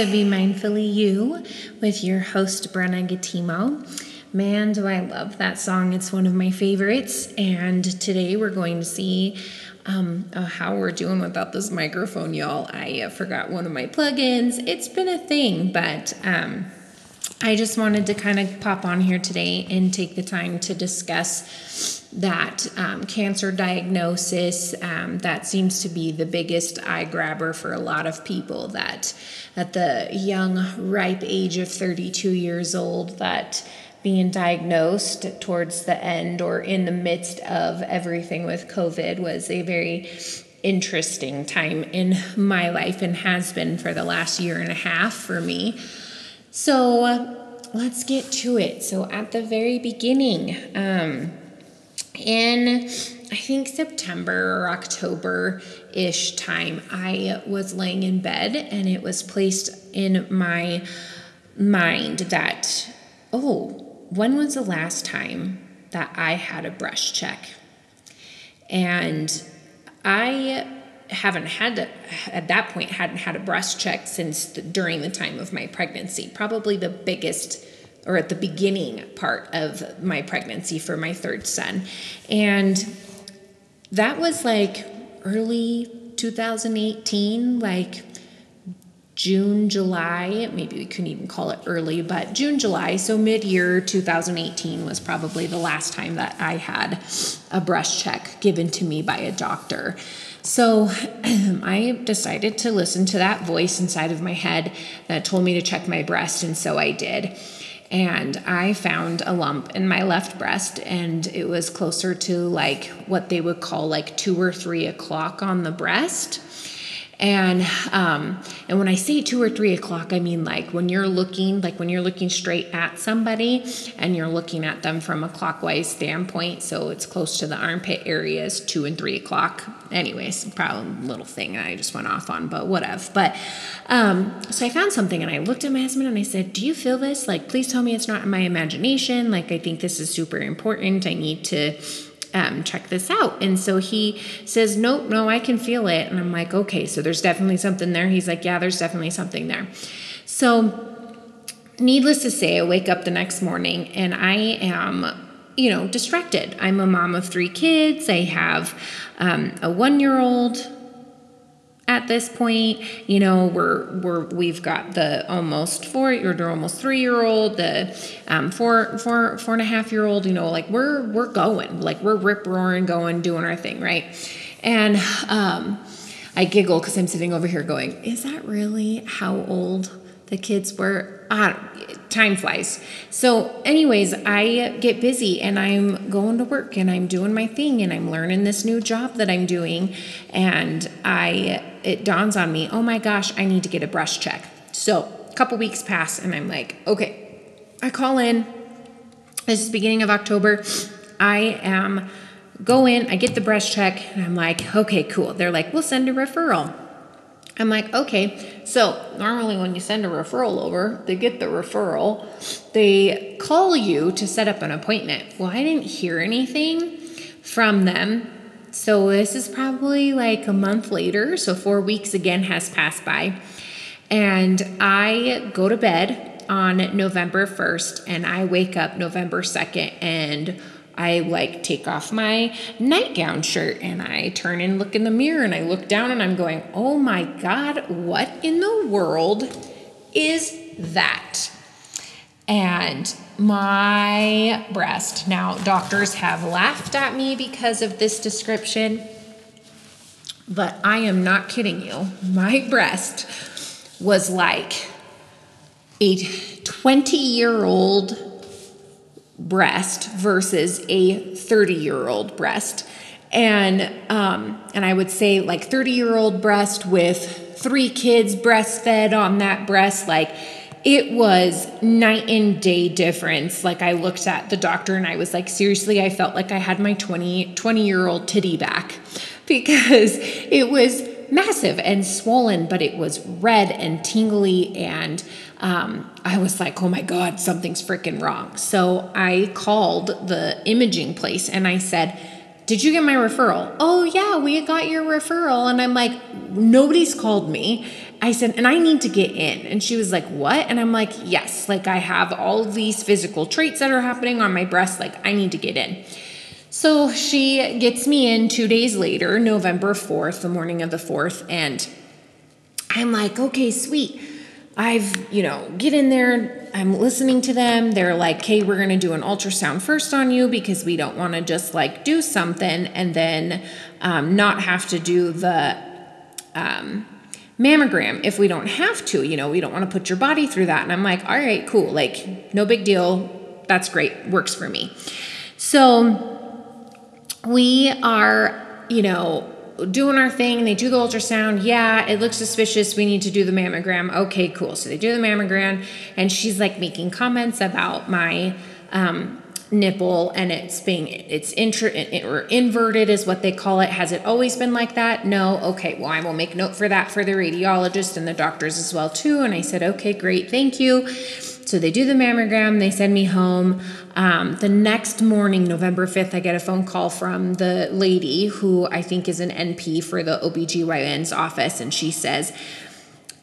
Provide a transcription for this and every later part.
to Be Mindfully You with your host, Brenna Gattimo. Man, do I love that song. It's one of my favorites. And today we're going to see um, uh, how we're doing without this microphone, y'all. I uh, forgot one of my plugins. It's been a thing, but um, I just wanted to kind of pop on here today and take the time to discuss that um, cancer diagnosis um, that seems to be the biggest eye grabber for a lot of people that at the young ripe age of 32 years old that being diagnosed towards the end or in the midst of everything with covid was a very interesting time in my life and has been for the last year and a half for me. So let's get to it. So at the very beginning um, in I think September or October ish time, I was laying in bed and it was placed in my mind that, oh, when was the last time that I had a breast check? And I haven't had to, at that point hadn't had a breast check since the, during the time of my pregnancy probably the biggest or at the beginning part of my pregnancy for my third son. And that was like early 2018, like June, July, maybe we couldn't even call it early, but June, July, so mid year 2018 was probably the last time that I had a breast check given to me by a doctor. So I decided to listen to that voice inside of my head that told me to check my breast, and so I did and I found a lump in my left breast, and it was closer to like what they would call like two or three o'clock on the breast. And um, and when I say two or three o'clock, I mean like when you're looking, like when you're looking straight at somebody and you're looking at them from a clockwise standpoint. So it's close to the armpit areas, two and three o'clock. Anyways, probably a little thing I just went off on, but whatever. But um, so I found something and I looked at my husband and I said, "Do you feel this? Like, please tell me it's not in my imagination. Like, I think this is super important. I need to." Um, check this out. And so he says, Nope, no, I can feel it. And I'm like, Okay, so there's definitely something there. He's like, Yeah, there's definitely something there. So, needless to say, I wake up the next morning and I am you know, distracted. I'm a mom of three kids. I have um, a one year old, at this point you know we're we're we've got the almost four or almost three year old the um, four four four and a half year old you know like we're we're going like we're rip roaring going doing our thing right? And um, i giggle because i'm sitting over here going is that really how old the kids were? Ah, time flies. So anyways i get busy and i'm going to work and i'm doing my thing and i'm learning this new job that i'm doing. And i it dawns on me oh my gosh i need to get a breast check. So a couple weeks pass and i'm like okay. I call in. This is beginning of october. I am go in i get the breast check and i'm like okay cool. They're like we'll send a referral. I'm like, okay. So normally when you send a referral over, they get the referral, they call you to set up an appointment. Well, I didn't hear anything from them. So this is probably like a month later. So four weeks again has passed by. And I go to bed on November 1st and I wake up November 2nd and I like take off my nightgown shirt and I turn and look in the mirror and I look down and I'm going, oh my God, what in the world is that? And my breast. Now, doctors have laughed at me because of this description, but I am not kidding you. My breast was like a 20 year old breast versus a 30 year old breast. And um, and I would say like 30 year old breast with three kids breastfed on that breast, like it was night and day difference. Like I looked at the doctor and I was like, seriously, I felt like I had my 20, 20 year old titty back because it was massive and swollen, but it was red and tingly and um, I was like, oh my God, something's freaking wrong. So I called the imaging place and I said, did you get my referral? Oh, yeah, we got your referral. And I'm like, nobody's called me. I said, and I need to get in. And she was like, what? And I'm like, yes, like I have all these physical traits that are happening on my breast. Like I need to get in. So she gets me in two days later, November 4th, the morning of the 4th. And I'm like, okay, sweet. I've, you know, get in there. I'm listening to them. They're like, hey, we're going to do an ultrasound first on you because we don't want to just like do something and then um, not have to do the um, mammogram if we don't have to. You know, we don't want to put your body through that. And I'm like, all right, cool. Like, no big deal. That's great. Works for me. So we are, you know, doing our thing. They do the ultrasound. Yeah, it looks suspicious. We need to do the mammogram. Okay, cool. So they do the mammogram, and she's like making comments about my um, nipple and it's being it's intro or inverted is what they call it. Has it always been like that? No. Okay. Well, I will make note for that for the radiologist and the doctors as well too. And I said, okay, great, thank you. So they do the mammogram, they send me home. Um, the next morning, November 5th, I get a phone call from the lady who I think is an NP for the OBGYN's office, and she says,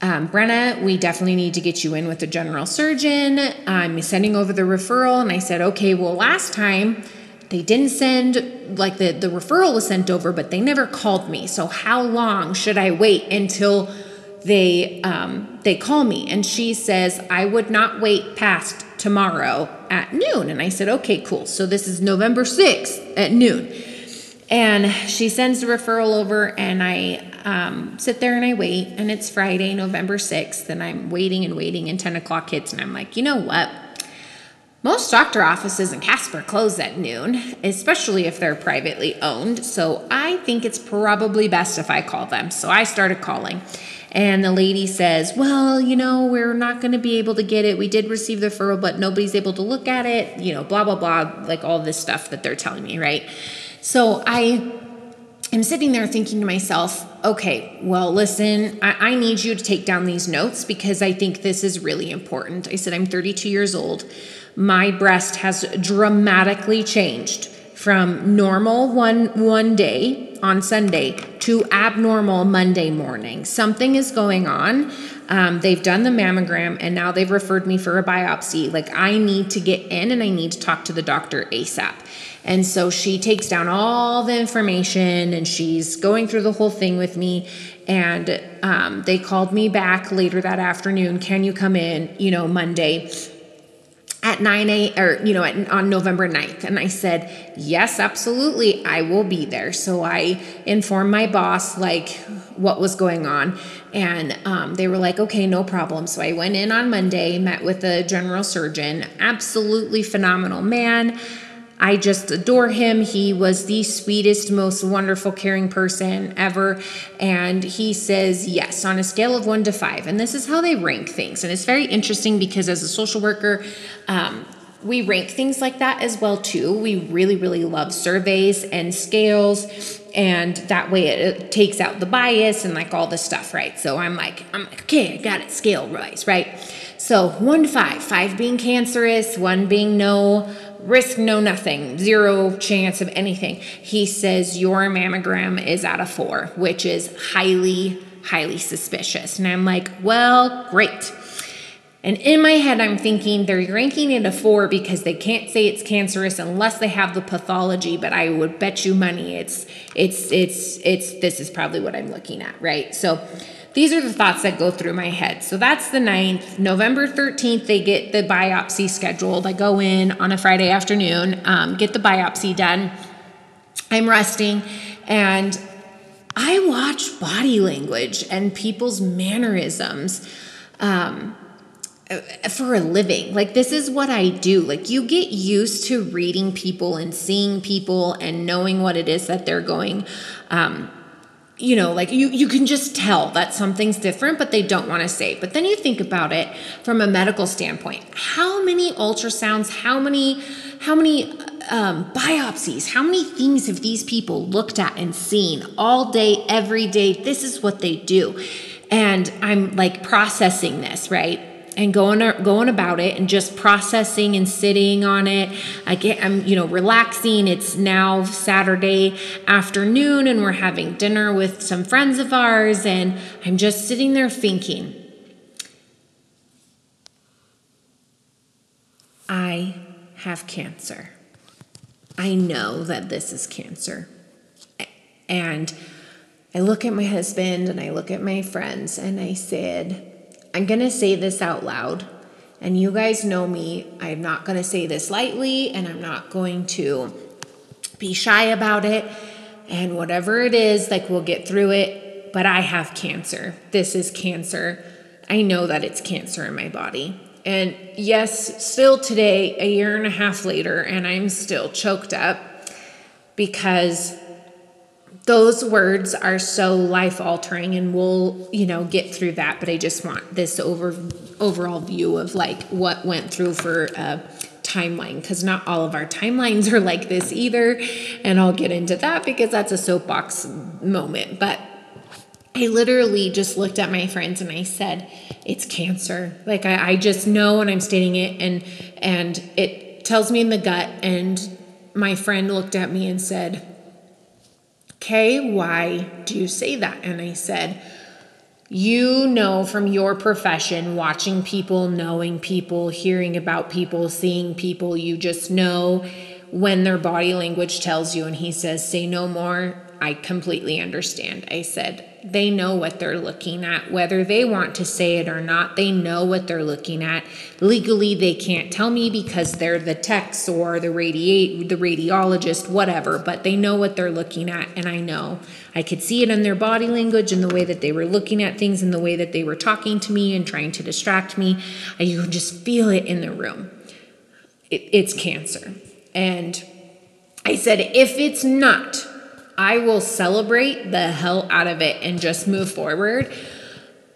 um, Brenna, we definitely need to get you in with the general surgeon. I'm sending over the referral. And I said, okay, well, last time they didn't send, like the, the referral was sent over, but they never called me. So how long should I wait until they um, they call me and she says i would not wait past tomorrow at noon and i said okay cool so this is november 6th at noon and she sends the referral over and i um, sit there and i wait and it's friday november 6th and i'm waiting and waiting and 10 o'clock hits and i'm like you know what most doctor offices in Casper close at noon, especially if they're privately owned. So I think it's probably best if I call them. So I started calling. And the lady says, Well, you know, we're not going to be able to get it. We did receive the referral, but nobody's able to look at it, you know, blah, blah, blah, like all this stuff that they're telling me, right? So I am sitting there thinking to myself, okay, well, listen, I, I, need you to take down these notes because I think this is really important. I said, I'm 32 years old. My breast has dramatically changed from normal one one day on Sunday to abnormal Monday morning. Something is going on. Um, they've done the mammogram and now they've referred me for a biopsy. Like I need to get in and I need to talk to the doctor ASAP. And so she takes down all the information and she's going through the whole thing with me. And um, they called me back later that afternoon. Can you come in, you know, Monday? At 9 a or you know at, on november 9th and i said yes absolutely i will be there. So i informed my boss like what was going on. And um, they were like okay no problem. So i went in on monday met with the general surgeon absolutely phenomenal man I just adore him. He was the sweetest, most wonderful, caring person ever. And he says yes on a scale of one to five. And this is how they rank things. And it's very interesting because as a social worker, um, we rank things like that as well too. We really, really love surveys and scales, and that way it, it takes out the bias and like all the stuff, right? So I'm like, I'm like, okay, I got it, scale wise, right? So one to five, five being cancerous, one being no risk no nothing, zero chance of anything. He says your mammogram is at a four, which is highly, highly suspicious. And I'm like, well, great. And in my head, I'm thinking they're ranking it a four because they can't say it's cancerous unless they have the pathology. But I would bet you money it's it's it's it's this is probably what I'm looking at, right? So these are the thoughts that go through my head. So that's the 9th. November 13th, they get the biopsy scheduled. I go in on a Friday afternoon, um, get the biopsy done. I'm resting and I watch body language and people's mannerisms. Um, for a living. Like, this is what I do. Like, you get used to reading people and seeing people and knowing what it is that they're going um, you know like you you can just tell that something's different but they don't want to say. But then you think about it from a medical standpoint. How many ultrasounds how many how many um, biopsies how many things have these people looked at and seen all day every day? This is what they do. And i'm like processing this right and going going about it and just processing and sitting on it. I get I'm you know relaxing. It's now Saturday afternoon and we're having dinner with some friends of ours and I'm just sitting there thinking I have cancer. I know that this is cancer. And I look at my husband and I look at my friends and I said, I'm going to say this out loud. And you guys know me. I'm not going to say this lightly and I'm not going to be shy about it. And whatever it is, like we'll get through it. But I have cancer. This is cancer. I know that it's cancer in my body. And yes, still today, a year and a half later, and I'm still choked up because those words are so life altering and we'll you know get through that but i just want this over overall view of like what went through for a timeline because not all of our timelines are like this either and i'll get into that because that's a soapbox moment but i literally just looked at my friends and i said it's cancer. Like i, I just know and i'm stating it and and it tells me in the gut and my friend looked at me and said Okay, why do you say that? And I said, You know from your profession, watching people, knowing people, hearing about people, seeing people, you just know when their body language tells you. And he says, Say no more. I completely understand. I said, they know what they're looking at. Whether they want to say it or not, they know what they're looking at. Legally, they can't tell me because they're the techs or the radiate the radiologist, whatever, but they know what they're looking at, and I know. I could see it in their body language and the way that they were looking at things and the way that they were talking to me and trying to distract me. Could just feel it in the room. It, it's cancer. And I said, if it's not, I will celebrate the hell out of it and just move forward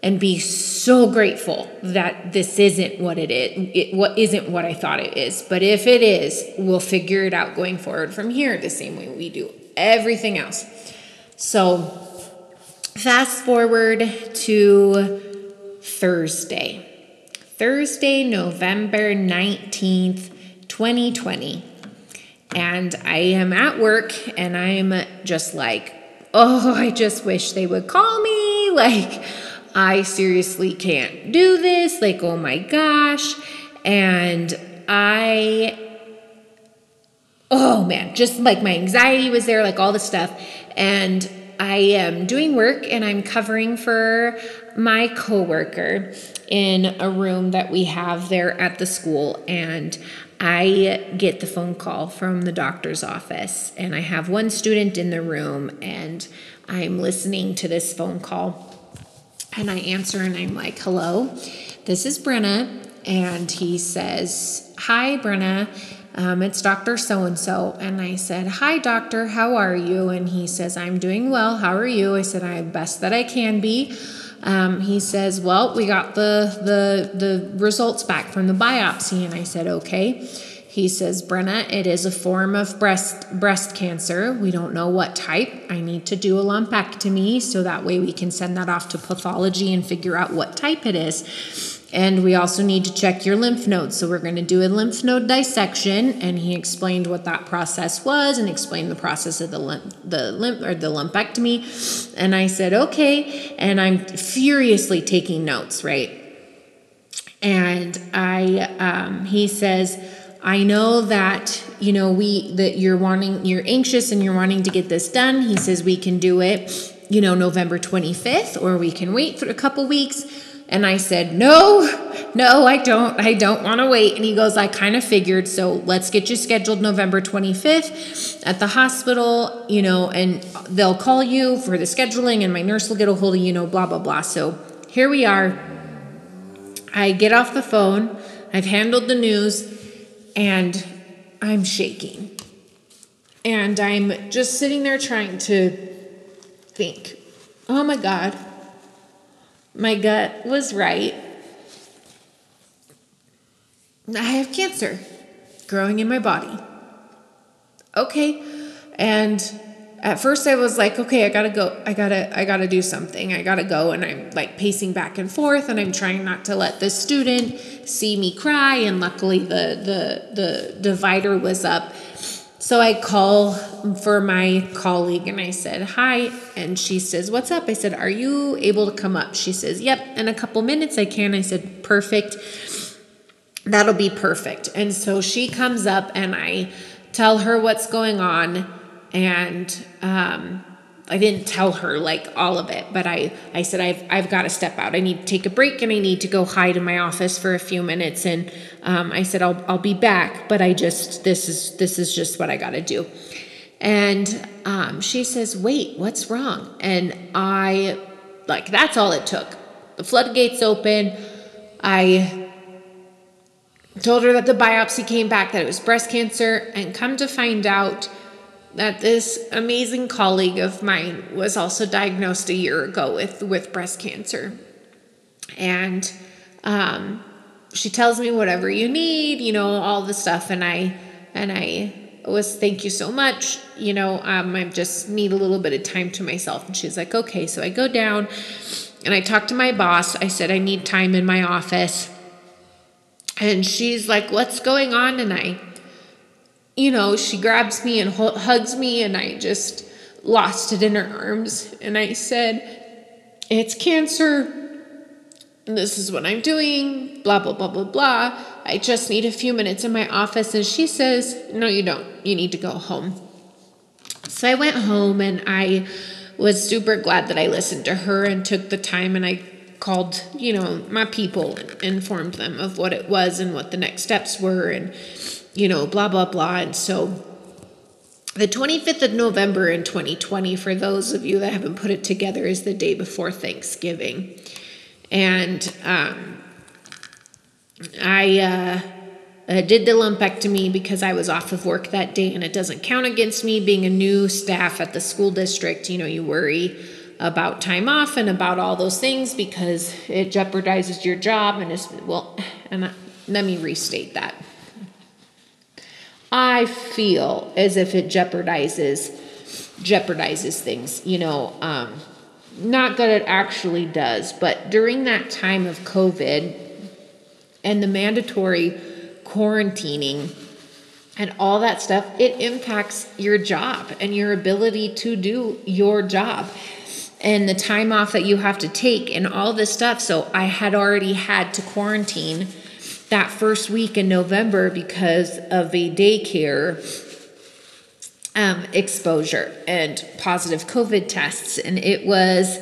and be so grateful that this isn't what it is it what isn't what I thought it is. But if it is we'll figure it out going forward from here the same way we do everything else. So fast forward to Thursday. Thursday November 19th 2020 and I am at work and I'm just like, oh, I just wish they would call me. Like, I seriously can't do this. Like, oh my gosh. And I, oh man, just like my anxiety was there, like all the stuff. And I am doing work and I'm covering for my coworker in a room that we have there at the school. And I get the phone call from the doctor's office, and I have one student in the room, and I'm listening to this phone call. And I answer, and I'm like, Hello, this is Brenna. And he says, Hi, Brenna. Um, it's Dr. So and so. And I said, Hi, doctor, how are you? And he says, I'm doing well. How are you? I said, I'm best that I can be. Um, he says, "Well, we got the the the results back from the biopsy," and I said, "Okay." He says, "Brenna, it is a form of breast breast cancer. We don't know what type. I need to do a lumpectomy so that way we can send that off to pathology and figure out what type it is." And we also need to check your lymph nodes. So we're going to do a lymph node dissection. And he explained what that process was and explained the process of the lymph, the lymph or the lumpectomy. And I said, okay. And I'm furiously taking notes, right? And I, um, he says, I know that you know we that you're wanting you're anxious and you're wanting to get this done. He says we can do it, you know, November 25th, or we can wait for a couple weeks and I said, "No, no, I don't. I don't want to wait." And he goes, "I kind of figured, so let's get you scheduled November 25th at the hospital, you know, and they'll call you for the scheduling and my nurse will get a hold of you, know, blah blah blah." So, here we are. I get off the phone. I've handled the news and I'm shaking. And I'm just sitting there trying to think, "Oh my god, my gut was right. I have cancer growing in my body. Okay. And at first I was like, okay, I gotta go. I gotta, I gotta do something. I gotta go. And I'm like pacing back and forth and I'm trying not to let the student see me cry. And luckily the, the, the divider was up. So I call for my colleague and I said, hi. And she says, what's up? I said, are you able to come up? She says, yep, in a couple minutes I can. I said, perfect. That'll be perfect. And so she comes up and I tell her what's going on and um, I didn't tell her like all of it, but I, I said I've I've got to step out. I need to take a break and I need to go hide in my office for a few minutes. And um, I said I'll I'll be back, but I just this is this is just what I got to do. And um, she says, "Wait, what's wrong?" And I like that's all it took. The floodgates open. I told her that the biopsy came back that it was breast cancer, and come to find out that this amazing colleague of mine was also diagnosed a year ago with, with breast cancer. And um, she tells me whatever you need, you know, all the stuff. And I, and I was, thank you so much. You know, um, I just need a little bit of time to myself. And she's like, okay. So I go down and I talk to my boss. I said, I need time in my office. And she's like, what's going on? And I, you know, she grabs me and hugs me, and I just lost it in her arms. And I said, It's cancer. This is what I'm doing, blah, blah, blah, blah, blah. I just need a few minutes in my office. And she says, No, you don't. You need to go home. So I went home and I was super glad that I listened to her and took the time and I called, you know, my people, and informed them of what it was and what the next steps were. And you know, blah, blah, blah. And so the 25th of November in 2020, for those of you that haven't put it together, is the day before Thanksgiving. And um, I uh, uh, did the lumpectomy because I was off of work that day, and it doesn't count against me being a new staff at the school district. You know, you worry about time off and about all those things because it jeopardizes your job and is well and I, let me restate that I feel as if it jeopardizes jeopardizes things, you know, um, not that it actually does, but during that time of COVID and the mandatory quarantining and all that stuff, it impacts your job and your ability to do your job and the time off that you have to take and all this stuff. So I had already had to quarantine that first week in November because of a daycare um, exposure and positive COVID tests. And it was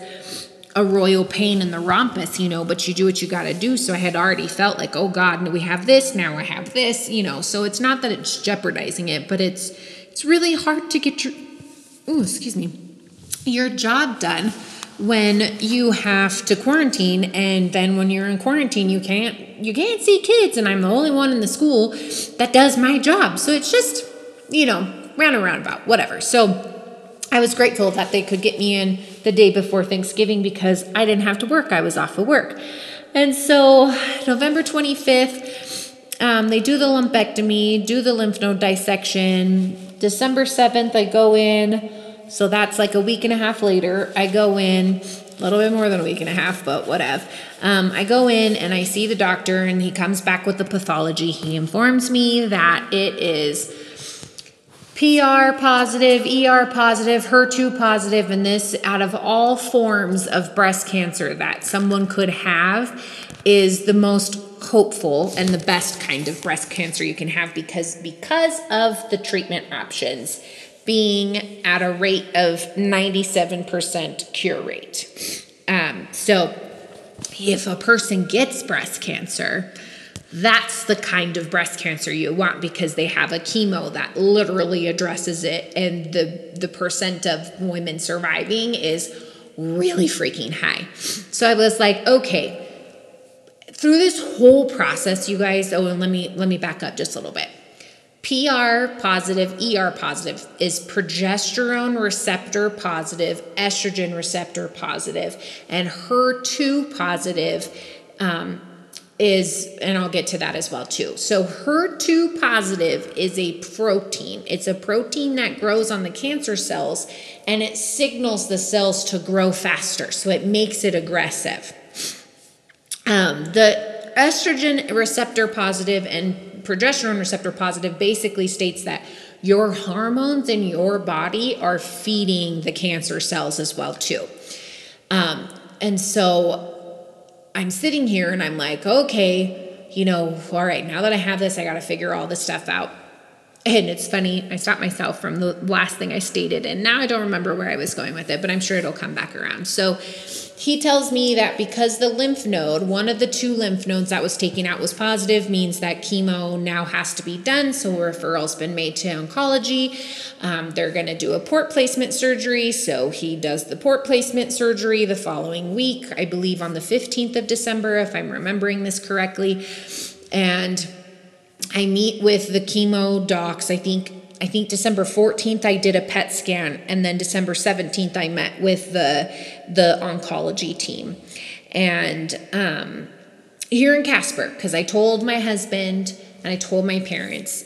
a royal pain in the rumpus, you know, but you do what you got to do. So I had already felt like, oh God, we have this, now I have this, you know. So it's not that it's jeopardizing it, but it's it's really hard to get your, oh, excuse me, your job done when you have to quarantine and then when you're in quarantine you can't you can't see kids and I'm the only one in the school that does my job. So it's just, you know, round and roundabout, whatever. So I was grateful that they could get me in the day before Thanksgiving because I didn't have to work. I was off of work. And so November 25th, um, they do the lumpectomy, do the lymph node dissection. December 7th, I go in so that's like a week and a half later. I go in, a little bit more than a week and a half, but whatever. Um, I go in and I see the doctor, and he comes back with the pathology. He informs me that it is PR positive, ER positive, HER2 positive, and this out of all forms of breast cancer that someone could have is the most hopeful and the best kind of breast cancer you can have because because of the treatment options being at a rate of 97% cure rate. Um, so, if a person gets breast cancer, that's the kind of breast cancer you want because they have a chemo that literally addresses it and the the percent of women surviving is really freaking high. So I was like, okay, through this whole process you guys, oh and let me let me back up just a little bit. PR positive, ER positive is progesterone receptor positive, estrogen receptor positive, and HER2 positive um, is, and I'll get to that as well too. So, HER2 positive is a protein. It's a protein that grows on the cancer cells and it signals the cells to grow faster. So, it makes it aggressive. Um, the estrogen receptor positive and progesterone receptor positive basically states that your hormones in your body are feeding the cancer cells as well too. Um, and so I'm sitting here and I'm like, okay, you know, all right, now that I have this, I got to figure all this stuff out. And it's funny, I stopped myself from the last thing I stated, and now I don't remember where I was going with it, but I'm sure it'll come back around. So he tells me that because the lymph node, one of the two lymph nodes that was taken out was positive, means that chemo now has to be done. So referral's been made to oncology. Um, they're going to do a port placement surgery. So he does the port placement surgery the following week, I believe on the 15th of December, if I'm remembering this correctly. And I meet with the chemo docs. I think I think December 14th I did a PET scan and then December 17th I met with the the oncology team. And um, here in Casper because I told my husband and I told my parents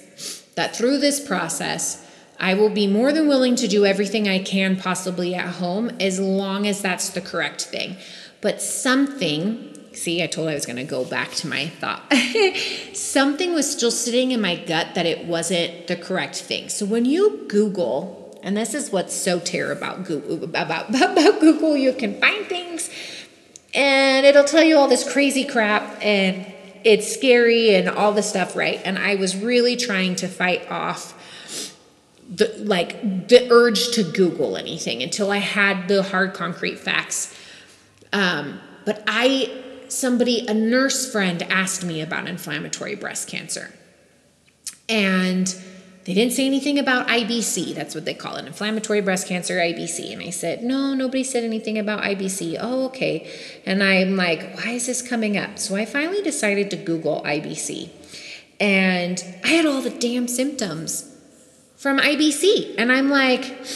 that through this process I will be more than willing to do everything I can possibly at home as long as that's the correct thing. But something See, I told I was going to go back to my thought. Something was still sitting in my gut that it wasn't the correct thing. So when you Google, and this is what's so terrible about Google, about, about Google, you can find things and it'll tell you all this crazy crap and it's scary and all this stuff, right? And I was really trying to fight off the like the urge to Google anything until I had the hard concrete facts. Um, but I somebody, a nurse friend, asked me about inflammatory breast cancer. And they didn't say anything about IBC. That's what they call it inflammatory breast cancer, IBC. And I said, No, nobody said anything about IBC. Oh, okay. And I'm like, Why is this coming up? So I finally decided to Google IBC. And I had all the damn symptoms from IBC. And I'm like,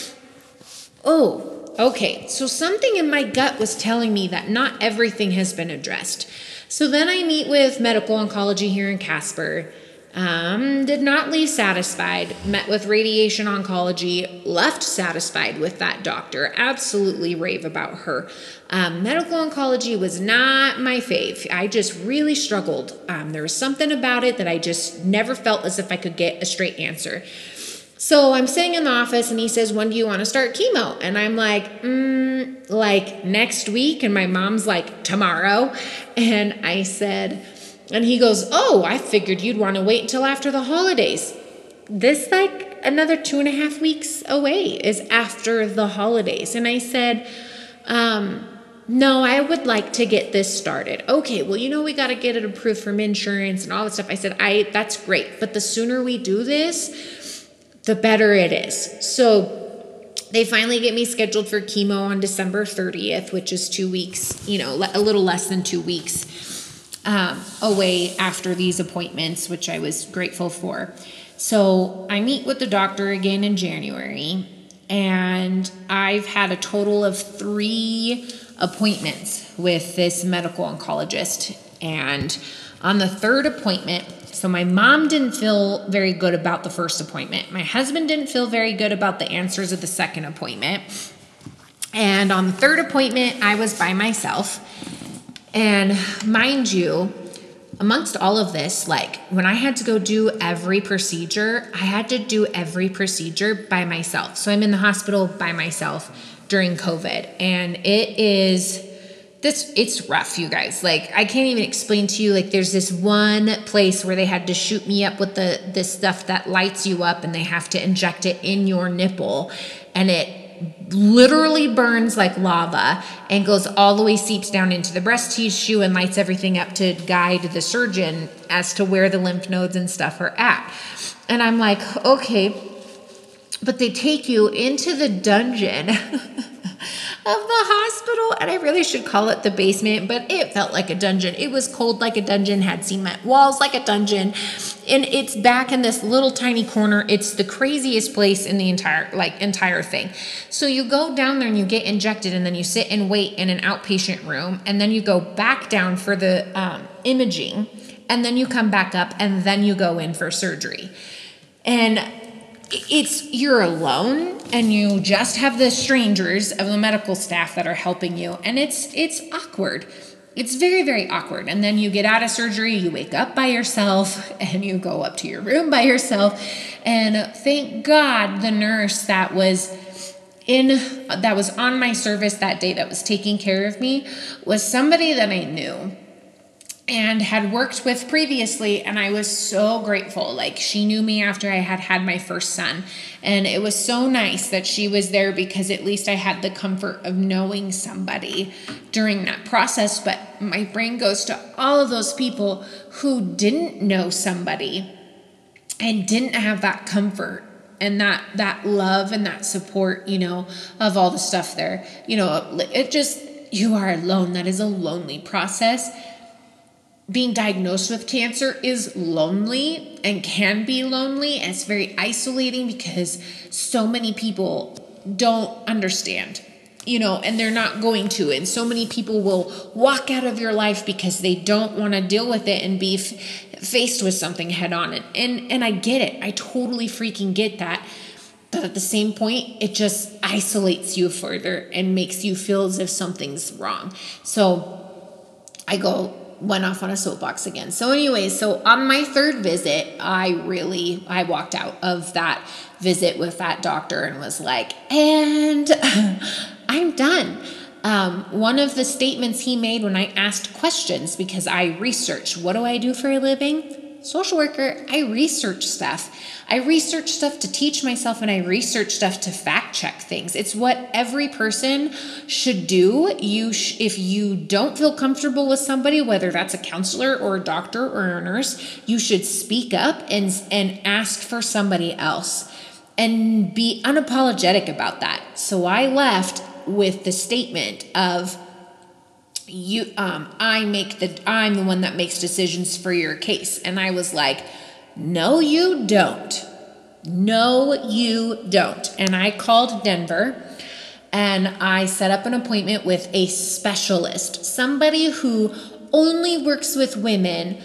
Oh, Okay, so something in my gut was telling me that not everything has been addressed. So then I meet with medical oncology here in Casper. Um, did not leave satisfied. Met with radiation oncology, left satisfied with that doctor. Absolutely rave about her. Um, medical oncology was not my fave. I just really struggled. Um, there was something about it that I just never felt as if I could get a straight answer. So I'm sitting in the office and he says, When do you want to start chemo? And I'm like, mm, Like next week. And my mom's like, Tomorrow. And I said, And he goes, Oh, I figured you'd want to wait until after the holidays. This, like, another two and a half weeks away is after the holidays. And I said, um, no, I would like to get this started. Okay, well, you know, we got to get it approved from insurance and all that stuff. I said, I that's great, but the sooner we do this, the better it is. So they finally get me scheduled for chemo on December 30th, which is two weeks, you know, a little less than two weeks um, away after these appointments, which I was grateful for. So I meet with the doctor again in January, and I've had a total of three appointments with this medical oncologist. And on the third appointment, so my mom didn't feel very good about the first appointment. My husband didn't feel very good about the answers of the second appointment. And on the third appointment, I was by myself. And mind you, amongst all of this, like when I had to go do every procedure, I had to do every procedure by myself. So I'm in the hospital by myself during COVID. And it is this it's rough you guys. Like i can't even explain to you like there's this one place where they had to shoot me up with the this stuff that lights you up and they have to inject it in your nipple and it literally burns like lava and goes all the way seeps down into the breast tissue and lights everything up to guide the surgeon as to where the lymph nodes and stuff are at. And i'm like okay but they take you into the dungeon the hospital. And I really should call it the basement, but it felt like a dungeon. It was cold like a dungeon, had cement walls like a dungeon. And it's back in this little tiny corner. It's the craziest place in the entire like entire thing. So you go down there and you get injected, and then you sit and wait in an outpatient room, and then you go back down for the um, imaging, and then you come back up, and then you go in for surgery. And it's you're alone and you just have the strangers of the medical staff that are helping you and it's it's awkward. It's very very awkward. And then you get out of surgery you wake up by yourself and you go up to your room by yourself. And thank god the nurse that was in that was on my service that day that was taking care of me was somebody that i knew and had worked with previously and i was so grateful. Like she knew me after i had had my first son. And it was so nice that she was there because at least i had the comfort of knowing somebody during that process. But my brain goes to all of those people who didn't know somebody and didn't have that comfort and that that love and that support you know of all the stuff there. You know it just you are alone. That is a lonely process being diagnosed with cancer is lonely and can be lonely and it's very isolating because so many people don't understand you know and they're not going to and so many people will walk out of your life because they don't want to deal with it and be f- faced with something head on. And, and and I get it. I totally freaking get that. But at the same point it just isolates you further and makes you feel as if something's wrong. So I go went off on a soapbox again. So, anyways, so on my third visit, I really I walked out of that visit with that doctor and was like, and I'm done. Um, one of the statements he made when I asked questions because I researched what do I do for a living? Social worker, I research stuff. I research stuff to teach myself and I research stuff to fact check things. It's what every person should do. You sh- if you don't feel comfortable with somebody, whether that's a counselor or a doctor or a nurse, you should speak up and and ask for somebody else and be unapologetic about that. So I left with the statement of you um i make the i'm the one that makes decisions for your case. And i was like no you don't. No you don't. And i called denver and i set up an appointment with a specialist somebody who only works with women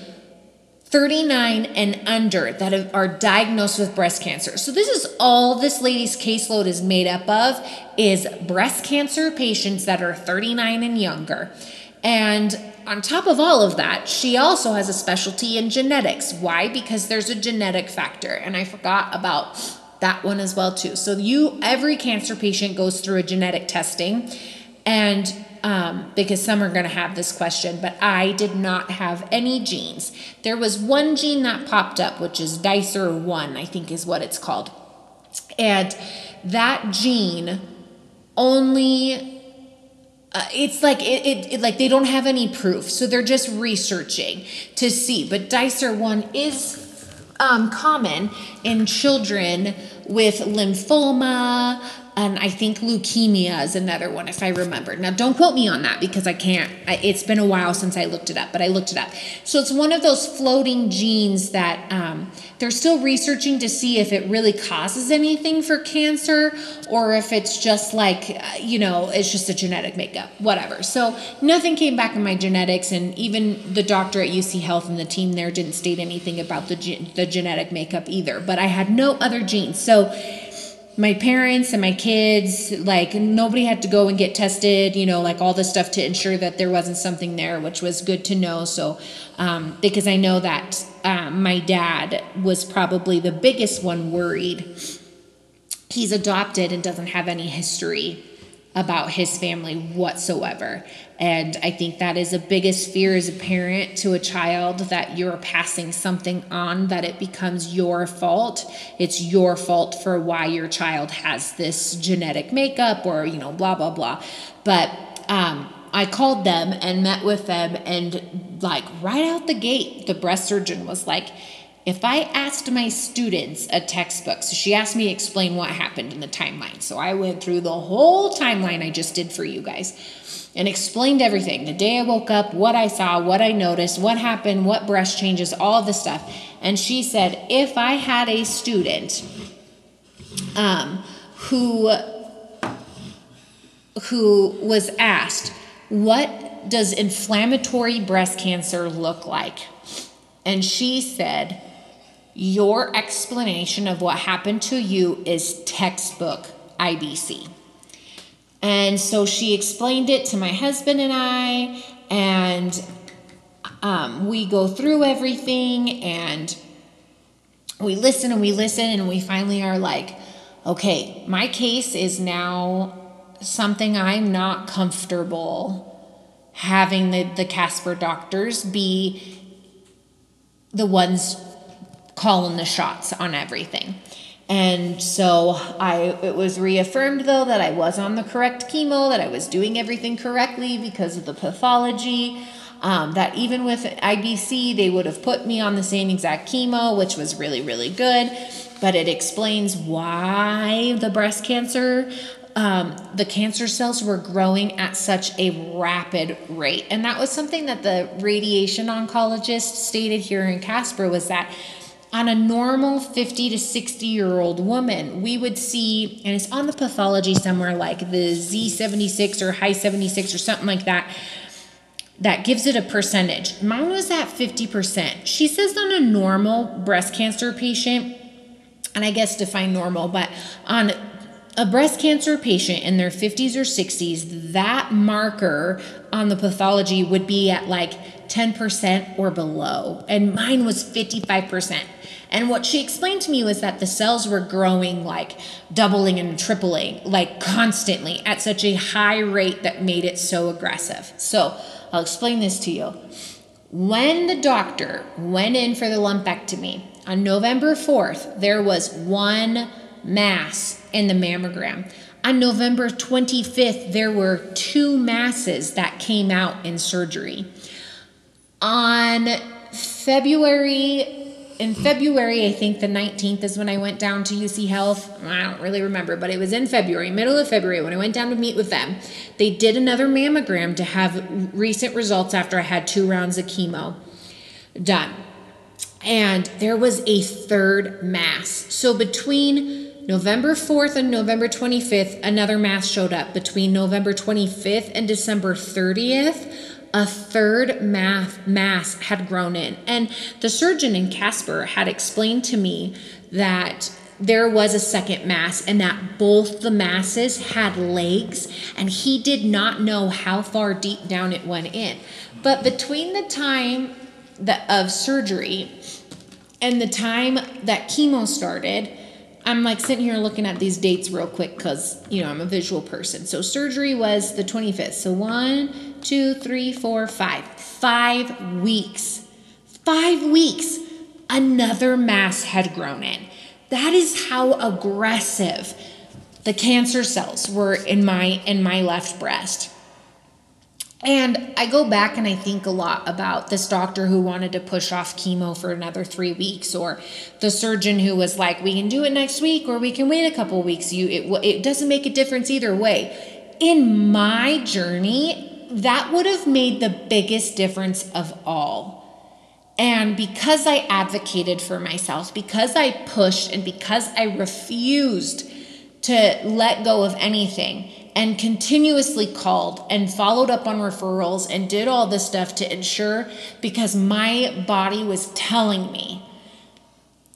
39 and under that are diagnosed with breast cancer. So this is all this lady's caseload is made up of is breast cancer patients that are 39 and younger. And on top of all of that, she also has a specialty in genetics. Why? Because there's a genetic factor. And I forgot about that one as well too. So you every cancer patient goes through a genetic testing and um, because some are going to have this question, but I did not have any genes. There was one gene that popped up, which is Dicer1, I think is what it's called. And that gene only uh, it's like it, it, it, like they don't have any proof so they're just researching to see but dicer 1 is um, common in children with lymphoma and I think leukemia is another one, if I remember. Now, don't quote me on that because I can't. I, it's been a while since I looked it up, but I looked it up. So it's one of those floating genes that um, they're still researching to see if it really causes anything for cancer or if it's just like, uh, you know, it's just a genetic makeup, whatever. So nothing came back in my genetics, and even the doctor at UC Health and the team there didn't state anything about the, the genetic makeup either. But I had no other genes. So my parents and my kids like nobody had to go and get tested you know like all this stuff to ensure that there wasn't something there which was good to know. So um, because i know that um, my dad was probably the biggest one worried. He's adopted and doesn't have any history about his family whatsoever. And I think that is the biggest fear as a parent to a child that you're passing something on that it becomes your fault. It's your fault for why your child has this genetic makeup or, you know, blah, blah, blah. But um, I called them and met with them, and like right out the gate, the breast surgeon was like, if I asked my students a textbook, so she asked me to explain what happened in the timeline. So I went through the whole timeline I just did for you guys and explained everything the day I woke up, what I saw, what I noticed, what happened, what breast changes, all the stuff. And she said, if I had a student um, who who was asked, What does inflammatory breast cancer look like? And she said, Your explanation of what happened to you is textbook IBC. And so she explained it to my husband and I, and um, we go through everything and we listen and we listen, and we finally are like, okay, my case is now something I'm not comfortable having the, the Casper doctors be the ones calling the shots on everything. And so I it was reaffirmed though that I was on the correct chemo, that I was doing everything correctly because of the pathology. Um, that even with IBC, they would have put me on the same exact chemo, which was really, really good. But it explains why the breast cancer um, the cancer cells were growing at such a rapid rate. And that was something that the radiation oncologist stated here in Casper was that on a normal 50 to 60 year old woman, we would see, and it's on the pathology somewhere like the Z76 or high 76 or something like that, that gives it a percentage. Mine was at 50%. She says on a normal breast cancer patient, and I guess define normal, but on a breast cancer patient in their 50s or 60s, that marker on the pathology would be at like 10% or below. And mine was 55%. And what she explained to me was that the cells were growing like doubling and tripling, like constantly at such a high rate that made it so aggressive. So I'll explain this to you. When the doctor went in for the lumpectomy on November 4th, there was one mass in the mammogram. On November 25th, there were two masses that came out in surgery. On February, in February, I think the 19th is when I went down to UC Health. I don't really remember, but it was in February, middle of February, when I went down to meet with them. They did another mammogram to have recent results after I had two rounds of chemo done. And there was a third mass. So between November 4th and November 25th, another mass showed up. Between November 25th and December 30th, a third math mass had grown in. And the surgeon in Casper had explained to me that there was a second mass and that both the masses had legs and he did not know how far deep down it went in. But between the time that, of surgery and the time that chemo started, I'm like sitting here looking at these dates real quick because, you know, I'm a visual person. So surgery was the 25th. So one, two, three, four, five. Five weeks. Five weeks. Another mass had grown in. That is how aggressive the cancer cells were in my in my left breast. And I go back and I think a lot about this doctor who wanted to push off chemo for another three weeks, or the surgeon who was like, "We can do it next week, or we can wait a couple weeks." You, it, it doesn't make a difference either way. In my journey, that would have made the biggest difference of all. And because I advocated for myself, because I pushed, and because I refused to let go of anything and continuously called and followed up on referrals and did all this stuff to ensure because my body was telling me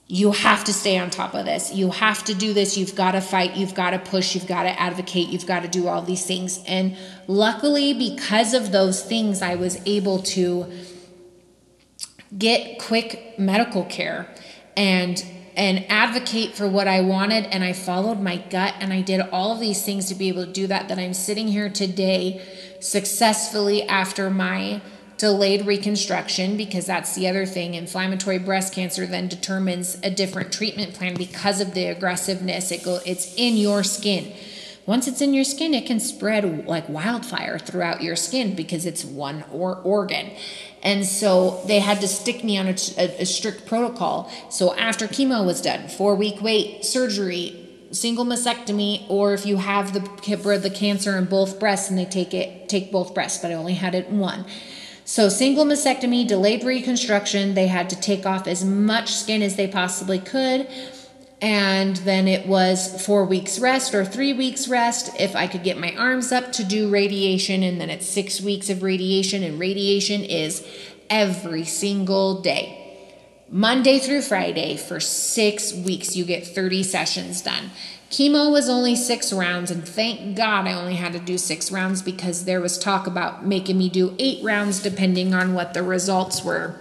you have to stay on top of this. You have to do this. You've got to fight. You've got to push. You've got to advocate. You've got to do all these things. And luckily, because of those things, I was able to get quick medical care and and advocate for what I wanted and I followed my gut and I did all of these things to be able to do that that I'm sitting here today successfully after my delayed reconstruction because that's the other thing. Inflammatory breast cancer then determines a different treatment plan because of the aggressiveness. It go it's in your skin. Once it's in your skin, it can spread like wildfire throughout your skin because it's one or organ. And so they had to stick me on a, a, a strict protocol. So after chemo was done, four week wait, surgery, single mastectomy, or if you have the the cancer in both breasts and they take it take both breasts, but I only had it in one. So single mastectomy, delayed reconstruction, they had to take off as much skin as they possibly could. And then it was four weeks rest or three weeks rest if I could get my arms up to do radiation. And then it's six weeks of radiation, and radiation is every single day. Monday through Friday for six weeks, you get 30 sessions done. Chemo was only six rounds, and thank God I only had to do six rounds because there was talk about making me do eight rounds depending on what the results were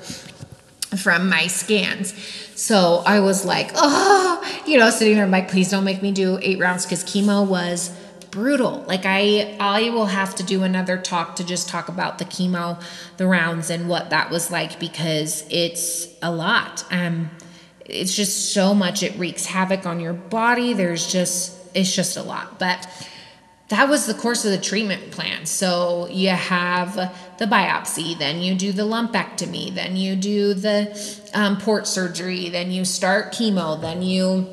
from my scans. So I was like, oh, you know, sitting there, I'm like, please don't make me do eight rounds because chemo was brutal. Like I I will have to do another talk to just talk about the chemo, the rounds and what that was like because it's a lot. Um it's just so much it wreaks havoc on your body. There's just it's just a lot. But that was the course of the treatment plan. So you have the biopsy, then you do the lumpectomy, then you do the um, port surgery, then you start chemo, then you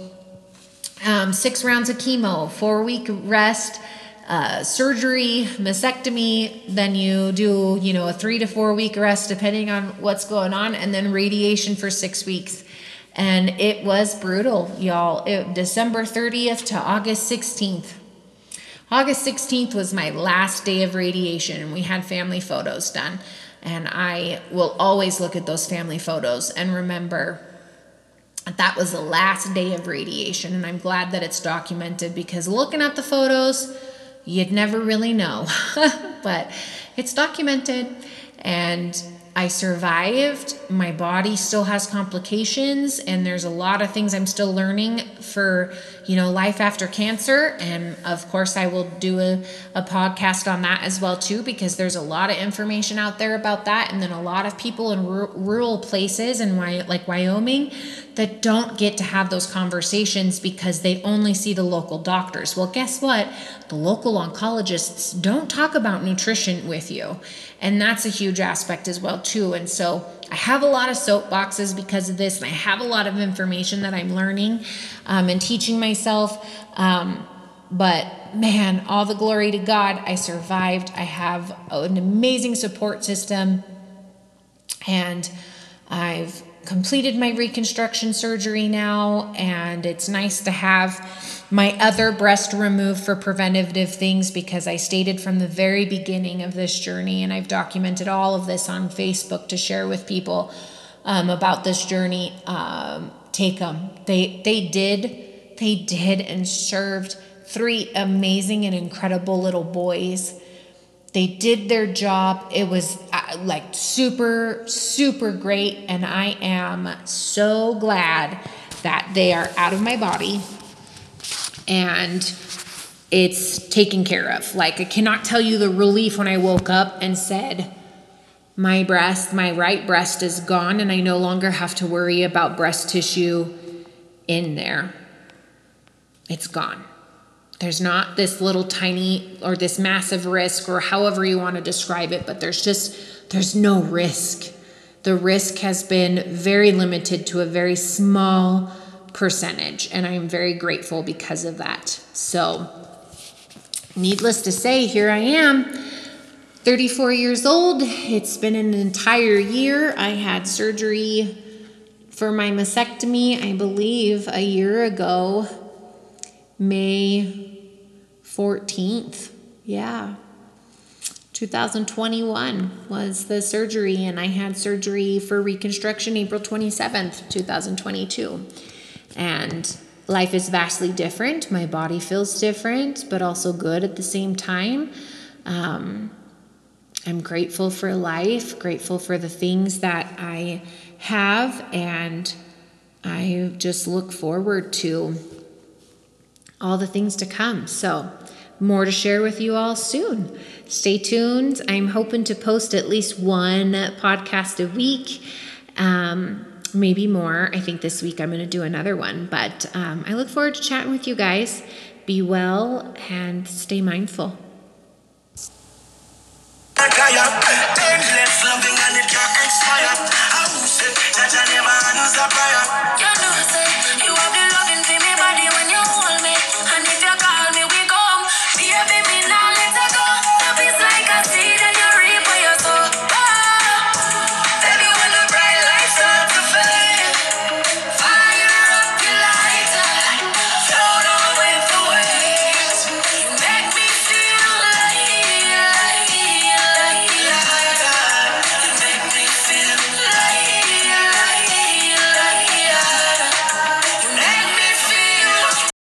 um, six rounds of chemo, four week rest, uh, surgery, mastectomy. Then you do, you know, a three to four week rest depending on what's going on, and then radiation for six weeks. And it was brutal, y'all. It, December 30th to August 16th. August 16th was my last day of radiation, and we had family photos done. And I will always look at those family photos and remember that was the last day of radiation. And I'm glad that it's documented because looking at the photos, you'd never really know. but it's documented. And I survived. My body still has complications, and there's a lot of things I'm still learning for, you know, life after cancer. And of course, I will do a, a podcast on that as well too, because there's a lot of information out there about that, and then a lot of people in r- rural places and like Wyoming that don't get to have those conversations because they only see the local doctors. Well, guess what? The local oncologists don't talk about nutrition with you. And that's a huge aspect as well too. And so I have a lot of soapboxes because of this, and I have a lot of information that I'm learning um, and teaching myself. Um, but man, all the glory to God, I survived. I have an amazing support system, and I've completed my reconstruction surgery now, and it's nice to have my other breast removed for preventative things because I stated from the very beginning of this journey, and I've documented all of this on Facebook to share with people um, about this journey. Um, take them. They they did they did and served three amazing and incredible little boys they did their job. It was like super, super great. And I am so glad that they are out of my body and it's taken care of. Like, I cannot tell you the relief when I woke up and said, my breast, my right breast is gone, and I no longer have to worry about breast tissue in there. It's gone. There's not this little tiny or this massive risk or however you want to describe it, but there's just there's no risk. The risk has been very limited to a very small percentage and I am very grateful because of that. So, needless to say, here I am. 34 years old. It's been an entire year. I had surgery for my mastectomy, I believe, a year ago, May 14th. Yeah. 2021 was the surgery, and I had surgery for reconstruction April 27th, 2022. And life is vastly different. My body feels different, but also good at the same time. Um, I'm grateful for life, grateful for the things that I have, and I just look forward to all the things to come. So, more to share with you all soon. Stay tuned. I'm hoping to post at least one podcast a week, um, maybe more. I think this week I'm going to do another one, but um, I look forward to chatting with you guys. Be well and stay mindful.